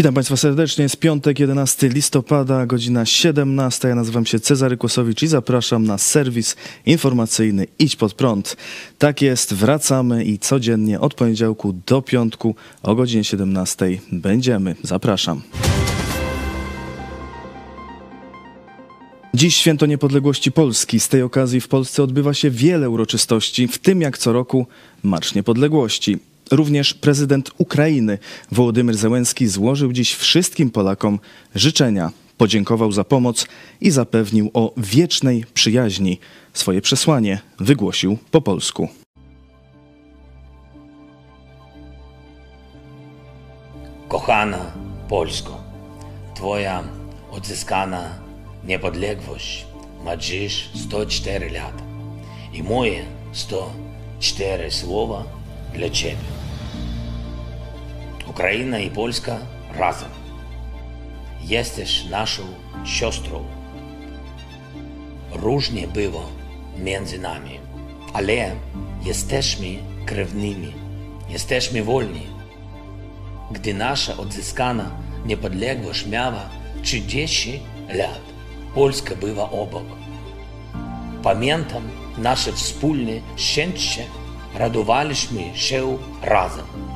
Witam Państwa serdecznie. Jest piątek, 11 listopada, godzina 17. Ja nazywam się Cezary Kłosowicz i zapraszam na serwis informacyjny Idź Pod Prąd. Tak jest, wracamy i codziennie od poniedziałku do piątku o godzinie 17 będziemy. Zapraszam. Dziś święto niepodległości Polski. Z tej okazji w Polsce odbywa się wiele uroczystości, w tym jak co roku Marsz Niepodległości. Również prezydent Ukrainy Wołodymyr Zełenski złożył dziś wszystkim Polakom życzenia, podziękował za pomoc i zapewnił o wiecznej przyjaźni. Swoje przesłanie wygłosił po polsku. Kochana Polsko, Twoja odzyskana niepodległość ma dziś 104 lata i moje 104 słowa dla Ciebie. Ukraina i Polska razem. Jesteś naszą siostrą. Różnie było między nami, ale jesteśmy krewnymi, jesteśmy wolni. Gdy nasza odzyskana niepodległość miała 30 lat, Polska była obok. Pamiętam nasze wspólne szczęście, radowaliśmy się razem.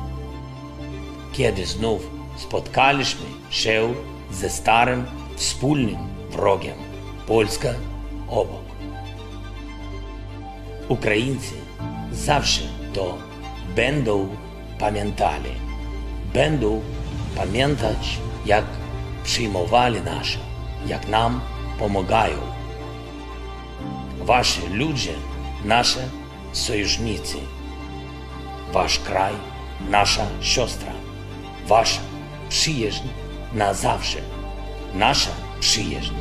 Kiedy znów spotkaliśmy się ze starym wspólnym wrogiem, Polska obok. Ukraińcy zawsze to będą pamiętali. Będą pamiętać, jak przyjmowali nasze, jak nam pomagają. Wasi ludzie, nasze sojusznicy. Wasz kraj, nasza siostra. Wasza przyjaźń na zawsze. Nasza przyjaźń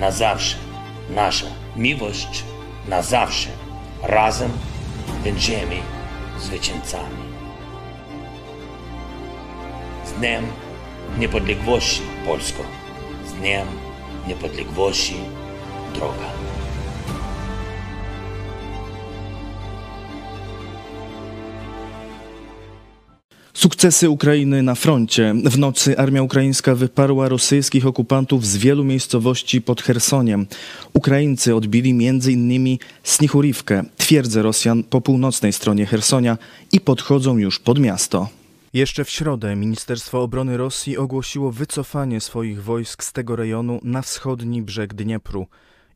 na zawsze. Nasza miłość na zawsze. Razem będziemy zwycięzcami. Z Dniem Niepodległości Polsko. Z Dniem Niepodległości droga. Sukcesy Ukrainy na froncie. W nocy armia ukraińska wyparła rosyjskich okupantów z wielu miejscowości pod Chersoniem. Ukraińcy odbili m.in. Snichurivkę, twierdzę Rosjan po północnej stronie Chersonia i podchodzą już pod miasto. Jeszcze w środę Ministerstwo Obrony Rosji ogłosiło wycofanie swoich wojsk z tego rejonu na wschodni brzeg Dniepru.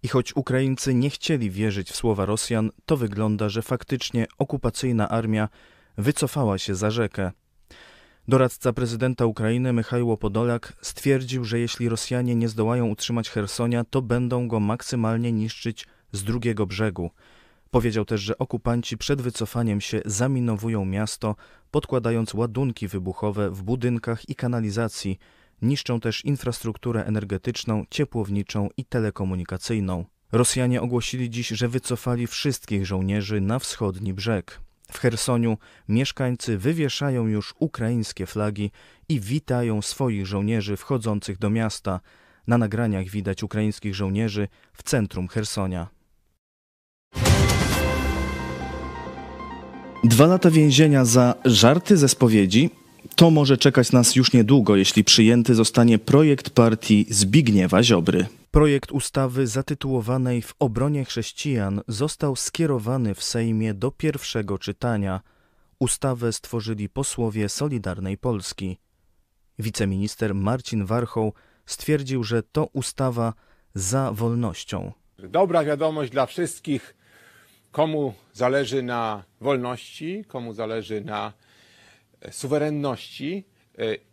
I choć Ukraińcy nie chcieli wierzyć w słowa Rosjan, to wygląda, że faktycznie okupacyjna armia wycofała się za rzekę. Doradca prezydenta Ukrainy Michajło Podolak stwierdził, że jeśli Rosjanie nie zdołają utrzymać Chersonia, to będą go maksymalnie niszczyć z drugiego brzegu. Powiedział też, że okupanci przed wycofaniem się zaminowują miasto, podkładając ładunki wybuchowe w budynkach i kanalizacji. Niszczą też infrastrukturę energetyczną, ciepłowniczą i telekomunikacyjną. Rosjanie ogłosili dziś, że wycofali wszystkich żołnierzy na wschodni brzeg. W Chersoniu mieszkańcy wywieszają już ukraińskie flagi i witają swoich żołnierzy wchodzących do miasta. Na nagraniach widać ukraińskich żołnierzy w centrum Chersonia. Dwa lata więzienia za żarty ze spowiedzi to może czekać nas już niedługo, jeśli przyjęty zostanie projekt partii Zbigniewa Ziobry. Projekt ustawy zatytułowanej W obronie chrześcijan został skierowany w Sejmie do pierwszego czytania. Ustawę stworzyli posłowie Solidarnej Polski. Wiceminister Marcin Warchoł stwierdził, że to ustawa za wolnością. Dobra wiadomość dla wszystkich, komu zależy na wolności, komu zależy na suwerenności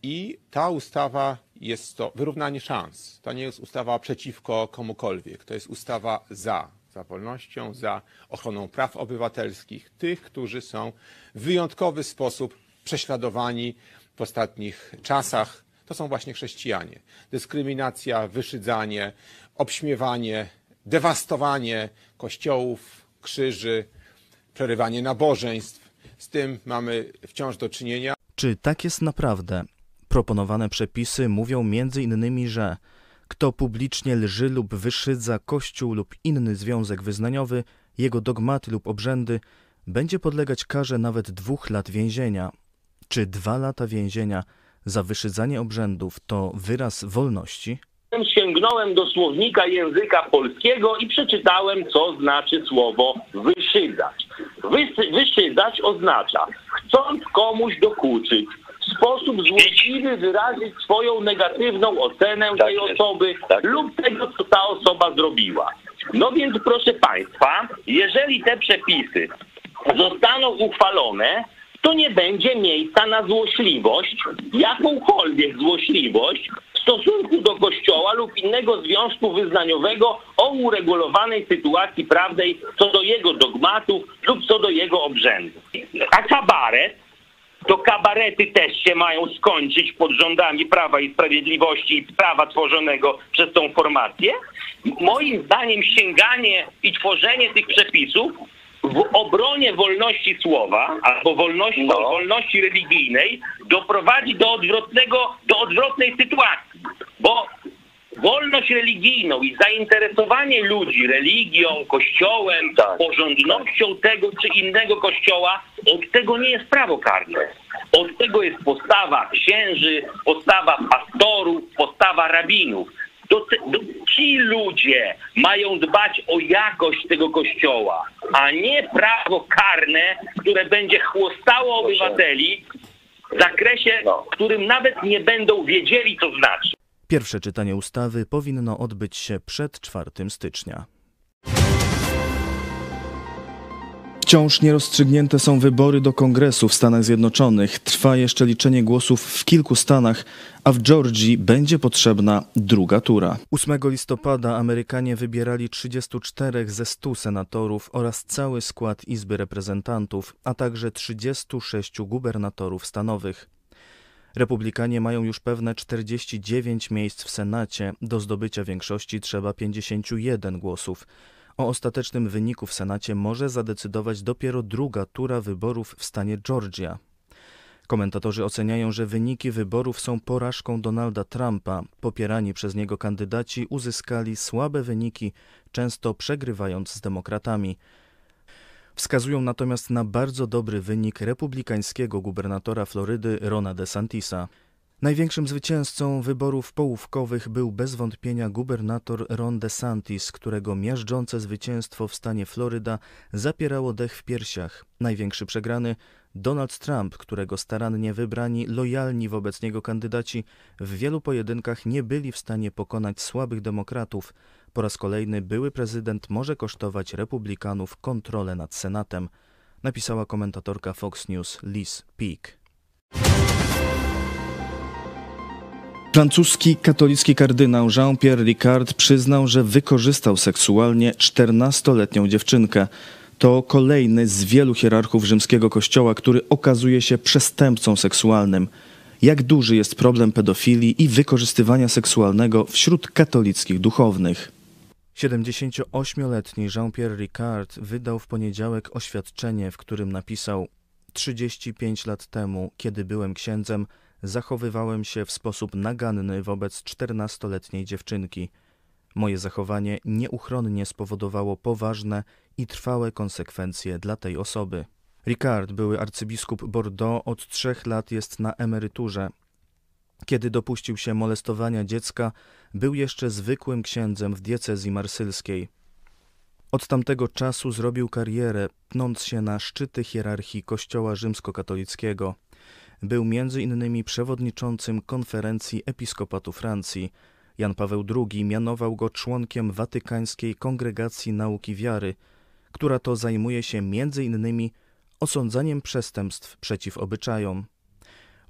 i ta ustawa jest to wyrównanie szans. To nie jest ustawa przeciwko komukolwiek, to jest ustawa za, za wolnością, za ochroną praw obywatelskich tych, którzy są w wyjątkowy sposób prześladowani w ostatnich czasach. To są właśnie chrześcijanie. Dyskryminacja, wyszydzanie, obśmiewanie, dewastowanie kościołów, krzyży, przerywanie nabożeństw. Z tym mamy wciąż do czynienia. Czy tak jest naprawdę? Proponowane przepisy mówią m.in., że kto publicznie lży lub wyszydza kościół lub inny związek wyznaniowy, jego dogmaty lub obrzędy, będzie podlegać karze nawet dwóch lat więzienia. Czy dwa lata więzienia za wyszydzanie obrzędów to wyraz wolności? Sięgnąłem do słownika języka polskiego i przeczytałem, co znaczy słowo wyszydzać. Wyszydzać oznacza chcąc komuś dokuczyć, w sposób złośliwy wyrazić swoją negatywną ocenę Tak tej jest. osoby Tak lub tego, co ta osoba zrobiła. No więc proszę Państwa, jeżeli te przepisy zostaną uchwalone, to nie będzie miejsca na złośliwość, jakąkolwiek złośliwość w stosunku do Kościoła lub innego związku wyznaniowego o uregulowanej sytuacji prawnej co do jego dogmatów lub co do jego obrzędów. A kabaret to kabarety też się mają skończyć pod rządami Prawa i Sprawiedliwości i prawa tworzonego przez tą formację. Moim zdaniem sięganie i tworzenie tych przepisów w obronie wolności słowa albo wolności, No. wolności religijnej doprowadzi do odwrotnego, do odwrotnej sytuacji. Bo wolność religijną i zainteresowanie ludzi religią, kościołem, Tak. porządnością tego czy innego kościoła, od tego nie jest prawo karne. Od tego jest postawa księży, postawa pastorów, postawa rabinów. Do te, do, ci ludzie mają dbać o jakość tego kościoła, a nie prawo karne, które będzie chłostało obywateli w zakresie, No. w którym nawet nie będą wiedzieli, co znaczy. Pierwsze czytanie ustawy powinno odbyć się przed 4 stycznia. Wciąż nierozstrzygnięte są wybory do kongresu w Stanach Zjednoczonych. Trwa jeszcze liczenie głosów w kilku stanach, a w Georgii będzie potrzebna druga tura. 8 listopada Amerykanie wybierali 34 ze 100 senatorów oraz cały skład Izby Reprezentantów, a także 36 gubernatorów stanowych. Republikanie mają już pewne 49 miejsc w Senacie. Do zdobycia większości trzeba 51 głosów. O ostatecznym wyniku w Senacie może zadecydować dopiero druga tura wyborów w stanie Georgia. Komentatorzy oceniają, że wyniki wyborów są porażką Donalda Trumpa. Popierani przez niego kandydaci uzyskali słabe wyniki, często przegrywając z demokratami. Wskazują natomiast na bardzo dobry wynik republikańskiego gubernatora Florydy Rona DeSantisa. Największym zwycięzcą wyborów połówkowych był bez wątpienia gubernator Ron DeSantis, którego miażdżące zwycięstwo w stanie Floryda zapierało dech w piersiach. Największy przegrany Donald Trump, którego starannie wybrani, lojalni wobec niego kandydaci w wielu pojedynkach nie byli w stanie pokonać słabych demokratów. Po raz kolejny były prezydent może kosztować republikanów kontrolę nad Senatem, napisała komentatorka Fox News Liz Peek. Francuski katolicki kardynał Jean-Pierre Ricard przyznał, że wykorzystał seksualnie 14-letnią dziewczynkę. To kolejny z wielu hierarchów rzymskiego kościoła, który okazuje się przestępcą seksualnym. Jak duży jest problem pedofilii i wykorzystywania seksualnego wśród katolickich duchownych? 78-letni Jean-Pierre Ricard wydał w poniedziałek oświadczenie, w którym napisał: 35 lat temu, kiedy byłem księdzem, zachowywałem się w sposób naganny wobec 14-letniej dziewczynki. Moje zachowanie nieuchronnie spowodowało poważne i trwałe konsekwencje dla tej osoby. Ricard, były arcybiskup Bordeaux, od trzech lat jest na emeryturze. Kiedy dopuścił się molestowania dziecka, był jeszcze zwykłym księdzem w diecezji marsylskiej. Od tamtego czasu zrobił karierę, pnąc się na szczyty hierarchii Kościoła rzymskokatolickiego. Był między innymi przewodniczącym konferencji episkopatu Francji. Jan Paweł II mianował go członkiem Watykańskiej Kongregacji Nauki Wiary, która to zajmuje się między innymi osądzaniem przestępstw przeciw obyczajom.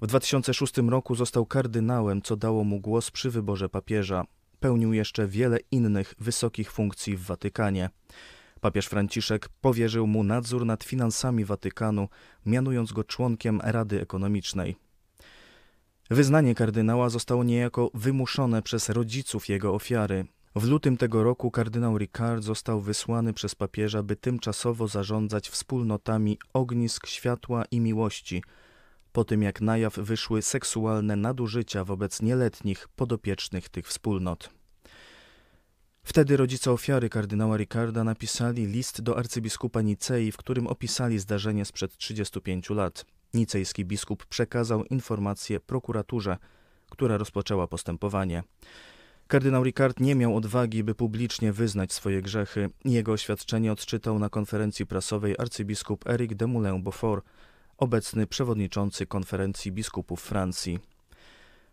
W 2006 roku został kardynałem, co dało mu głos przy wyborze papieża. Pełnił jeszcze wiele innych wysokich funkcji w Watykanie. Papież Franciszek powierzył mu nadzór nad finansami Watykanu, mianując go członkiem Rady Ekonomicznej. Wyznanie kardynała zostało niejako wymuszone przez rodziców jego ofiary. W lutym tego roku kardynał Ricard został wysłany przez papieża, by tymczasowo zarządzać wspólnotami ognisk światła i miłości, po tym jak na jaw wyszły seksualne nadużycia wobec nieletnich podopiecznych tych wspólnot. Wtedy rodzice ofiary kardynała Ricarda napisali list do arcybiskupa Nicei, w którym opisali zdarzenie sprzed 35 lat. Nicejski biskup przekazał informację prokuraturze, która rozpoczęła postępowanie. Kardynał Ricard nie miał odwagi, by publicznie wyznać swoje grzechy. Jego oświadczenie odczytał na konferencji prasowej arcybiskup Eric de Moulin-Beaufort, obecny przewodniczący konferencji biskupów Francji.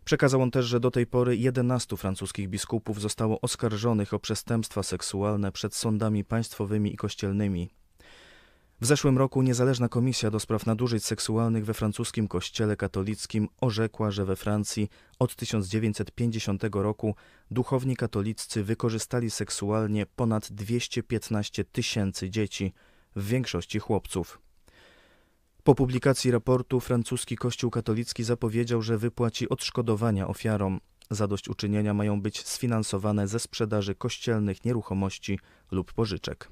Przekazał on też, że do tej pory 11 francuskich biskupów zostało oskarżonych o przestępstwa seksualne przed sądami państwowymi i kościelnymi. W zeszłym roku niezależna komisja do spraw nadużyć seksualnych we francuskim kościele katolickim orzekła, że we Francji od 1950 roku duchowni katoliccy wykorzystali seksualnie ponad 215 tysięcy dzieci, w większości chłopców. Po publikacji raportu francuski Kościół katolicki zapowiedział, że wypłaci odszkodowania ofiarom. Zadośćuczynienia mają być sfinansowane ze sprzedaży kościelnych nieruchomości lub pożyczek.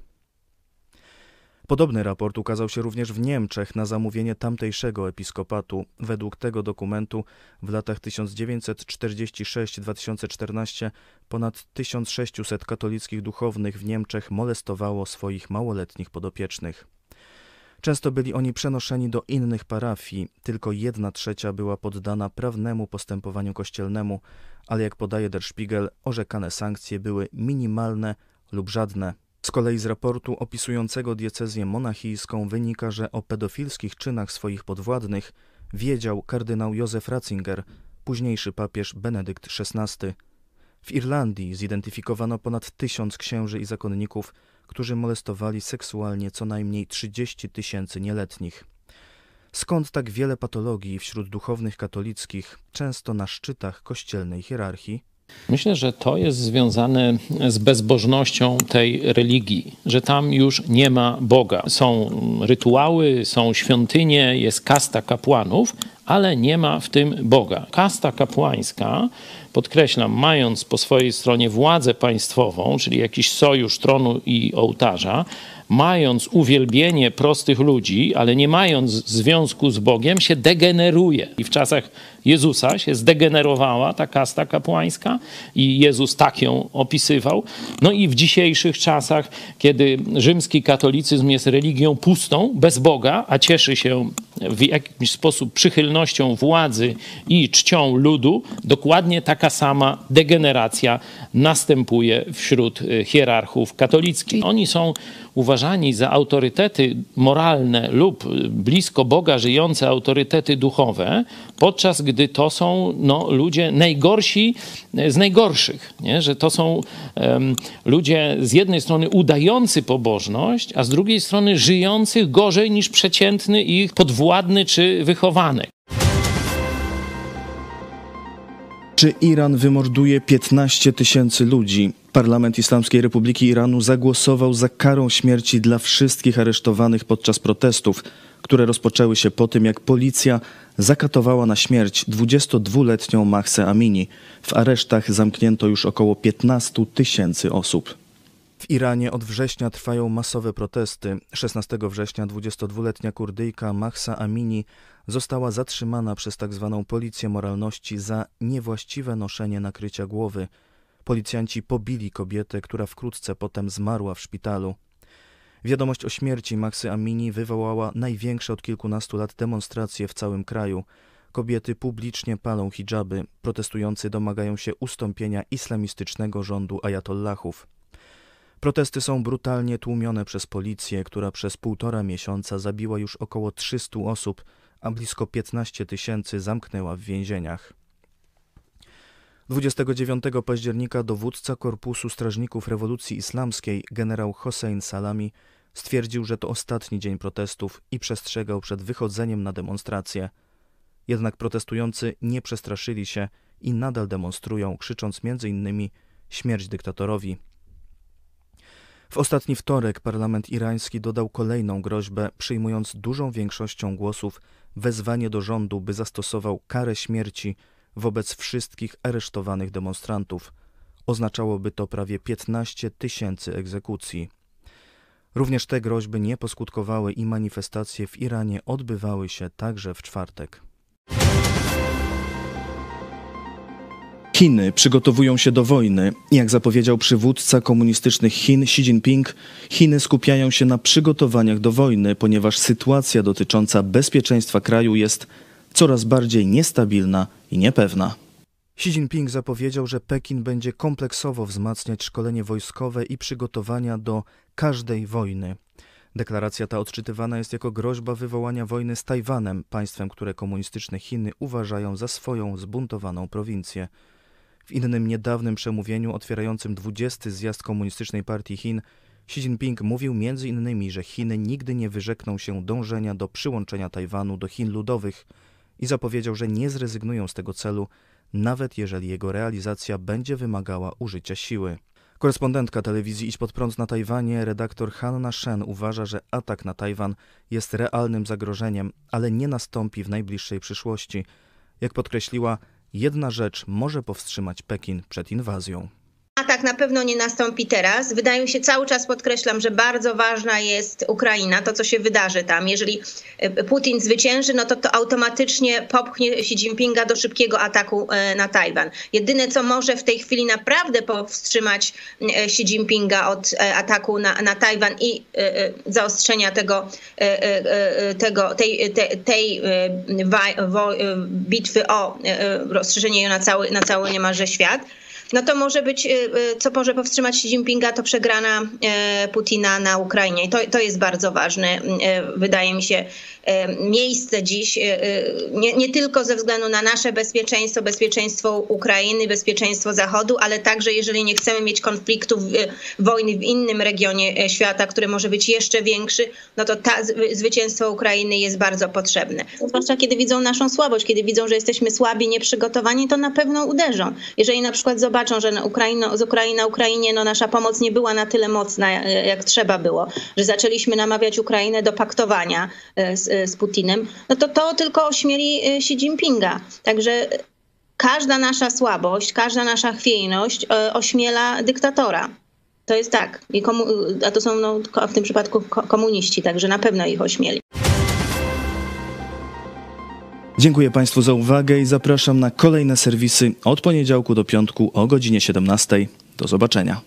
Podobny raport ukazał się również w Niemczech na zamówienie tamtejszego episkopatu. Według tego dokumentu w latach 1946-2014 ponad 1600 katolickich duchownych w Niemczech molestowało swoich małoletnich podopiecznych. Często byli oni przenoszeni do innych parafii, tylko jedna trzecia była poddana prawnemu postępowaniu kościelnemu, ale jak podaje Der Spiegel, orzekane sankcje były minimalne lub żadne. Z kolei z raportu opisującego diecezję monachijską wynika, że o pedofilskich czynach swoich podwładnych wiedział kardynał Józef Ratzinger, późniejszy papież Benedykt XVI. W Irlandii zidentyfikowano ponad tysiąc księży i zakonników, którzy molestowali seksualnie co najmniej 30 tysięcy nieletnich. Skąd tak wiele patologii wśród duchownych katolickich, często na szczytach kościelnej hierarchii? Myślę, że to jest związane z bezbożnością tej religii, że tam już nie ma Boga. Są rytuały, są świątynie, jest kasta kapłanów, ale nie ma w tym Boga. Kasta kapłańska, podkreślam, mając po swojej stronie władzę państwową, czyli jakiś sojusz tronu i ołtarza, mając uwielbienie prostych ludzi, ale nie mając związku z Bogiem, się degeneruje. I w czasach Jezusa się zdegenerowała ta kasta kapłańska i Jezus tak ją opisywał. No i w dzisiejszych czasach, kiedy rzymski katolicyzm jest religią pustą, bez Boga, a cieszy się w jakiś sposób przychylnością władzy i czcią ludu, dokładnie taka sama degeneracja następuje wśród hierarchów katolickich. Oni są uważani za autorytety moralne lub blisko Boga żyjące autorytety duchowe, podczas gdy to są no, ludzie najgorsi z najgorszych. Nie? Że to są um, ludzie z jednej strony udający pobożność, a z drugiej strony żyjących gorzej niż przeciętny ich podwładny czy wychowanek. Czy Iran wymorduje 15 tysięcy ludzi? Parlament Islamskiej Republiki Iranu zagłosował za karą śmierci dla wszystkich aresztowanych podczas protestów, które rozpoczęły się po tym, jak policja zakatowała na śmierć 22-letnią Mahse Amini. W aresztach zamknięto już około 15 tysięcy osób. W Iranie od września trwają masowe protesty. 16 września 22-letnia Kurdyjka Mahsa Amini została zatrzymana przez tzw. Tak policję moralności za niewłaściwe noszenie nakrycia głowy. Policjanci pobili kobietę, która wkrótce potem zmarła w szpitalu. Wiadomość o śmierci Maxy Amini wywołała największe od kilkunastu lat demonstracje w całym kraju. Kobiety publicznie palą hijaby, protestujący domagają się ustąpienia islamistycznego rządu ajatollahów. Protesty są brutalnie tłumione przez policję, która przez półtora miesiąca zabiła już około 300 osób, a blisko 15 tysięcy zamknęła w więzieniach. 29 października dowódca Korpusu Strażników Rewolucji Islamskiej generał Hossein Salami stwierdził, że to ostatni dzień protestów i przestrzegał przed wychodzeniem na demonstracje. Jednak protestujący nie przestraszyli się i nadal demonstrują, krzycząc m.in. śmierć dyktatorowi. W ostatni wtorek parlament irański dodał kolejną groźbę, przyjmując dużą większością głosów wezwanie do rządu, by zastosował karę śmierci wobec wszystkich aresztowanych demonstrantów. Oznaczałoby to prawie 15 tysięcy egzekucji. Również te groźby nie poskutkowały i manifestacje w Iranie odbywały się także w czwartek. Chiny przygotowują się do wojny. Jak zapowiedział przywódca komunistycznych Chin Xi Jinping, Chiny skupiają się na przygotowaniach do wojny, ponieważ sytuacja dotycząca bezpieczeństwa kraju jest coraz bardziej niestabilna i niepewna. Xi Jinping zapowiedział, że Pekin będzie kompleksowo wzmacniać szkolenie wojskowe i przygotowania do każdej wojny. Deklaracja ta odczytywana jest jako groźba wywołania wojny z Tajwanem, państwem, które komunistyczne Chiny uważają za swoją zbuntowaną prowincję. W innym niedawnym przemówieniu otwierającym 20. zjazd Komunistycznej Partii Chin Xi Jinping mówił m.in., że Chiny nigdy nie wyrzekną się dążenia do przyłączenia Tajwanu do Chin Ludowych i zapowiedział, że nie zrezygnują z tego celu, nawet jeżeli jego realizacja będzie wymagała użycia siły. Korespondentka telewizji Idź Pod Prąd na Tajwanie, redaktor Hanna Shen uważa, że atak na Tajwan jest realnym zagrożeniem, ale nie nastąpi w najbliższej przyszłości. Jak podkreśliła, jedna rzecz może powstrzymać Pekin przed inwazją. Atak na pewno nie nastąpi teraz. Wydaje mi się, cały czas podkreślam, że bardzo ważna jest Ukraina, to co się wydarzy tam. Jeżeli e, Putin zwycięży, no to to automatycznie popchnie Xi Jinpinga do szybkiego ataku e, na Tajwan. Jedyne, co może w tej chwili naprawdę powstrzymać e, Xi Jinpinga od ataku na, na Tajwan i zaostrzenia tego, tego tej, tej, tej bitwy o rozszerzenie jej na cały, na cały niemalże świat, no to może być, y, y, co może powstrzymać Xi Jinpinga, to przegrana y, Putina na Ukrainie. I to, to jest bardzo ważne, wydaje mi się, miejsce dziś, nie, nie tylko ze względu na nasze bezpieczeństwo, bezpieczeństwo Ukrainy, bezpieczeństwo Zachodu, ale także jeżeli nie chcemy mieć konfliktów, wojny w innym regionie świata, który może być jeszcze większy, no to ta, zwycięstwo Ukrainy jest bardzo potrzebne. Zwłaszcza kiedy widzą naszą słabość, kiedy widzą, że jesteśmy słabi, nieprzygotowani, to na pewno uderzą. Jeżeli na przykład zobaczą, zobaczą, że Ukraino, z Ukrainy na Ukrainie no, nasza pomoc nie była na tyle mocna, jak trzeba było, że zaczęliśmy namawiać Ukrainę do paktowania e, z, e, z Putinem, no to to tylko ośmieli e, Xi Jinpinga. Także każda nasza słabość, każda nasza chwiejność ośmiela dyktatora. To jest tak. I komu, a to są no, w tym przypadku komuniści, także na pewno ich ośmieli. Dziękuję Państwu za uwagę i zapraszam na kolejne serwisy od poniedziałku do piątku o godzinie 17. Do zobaczenia.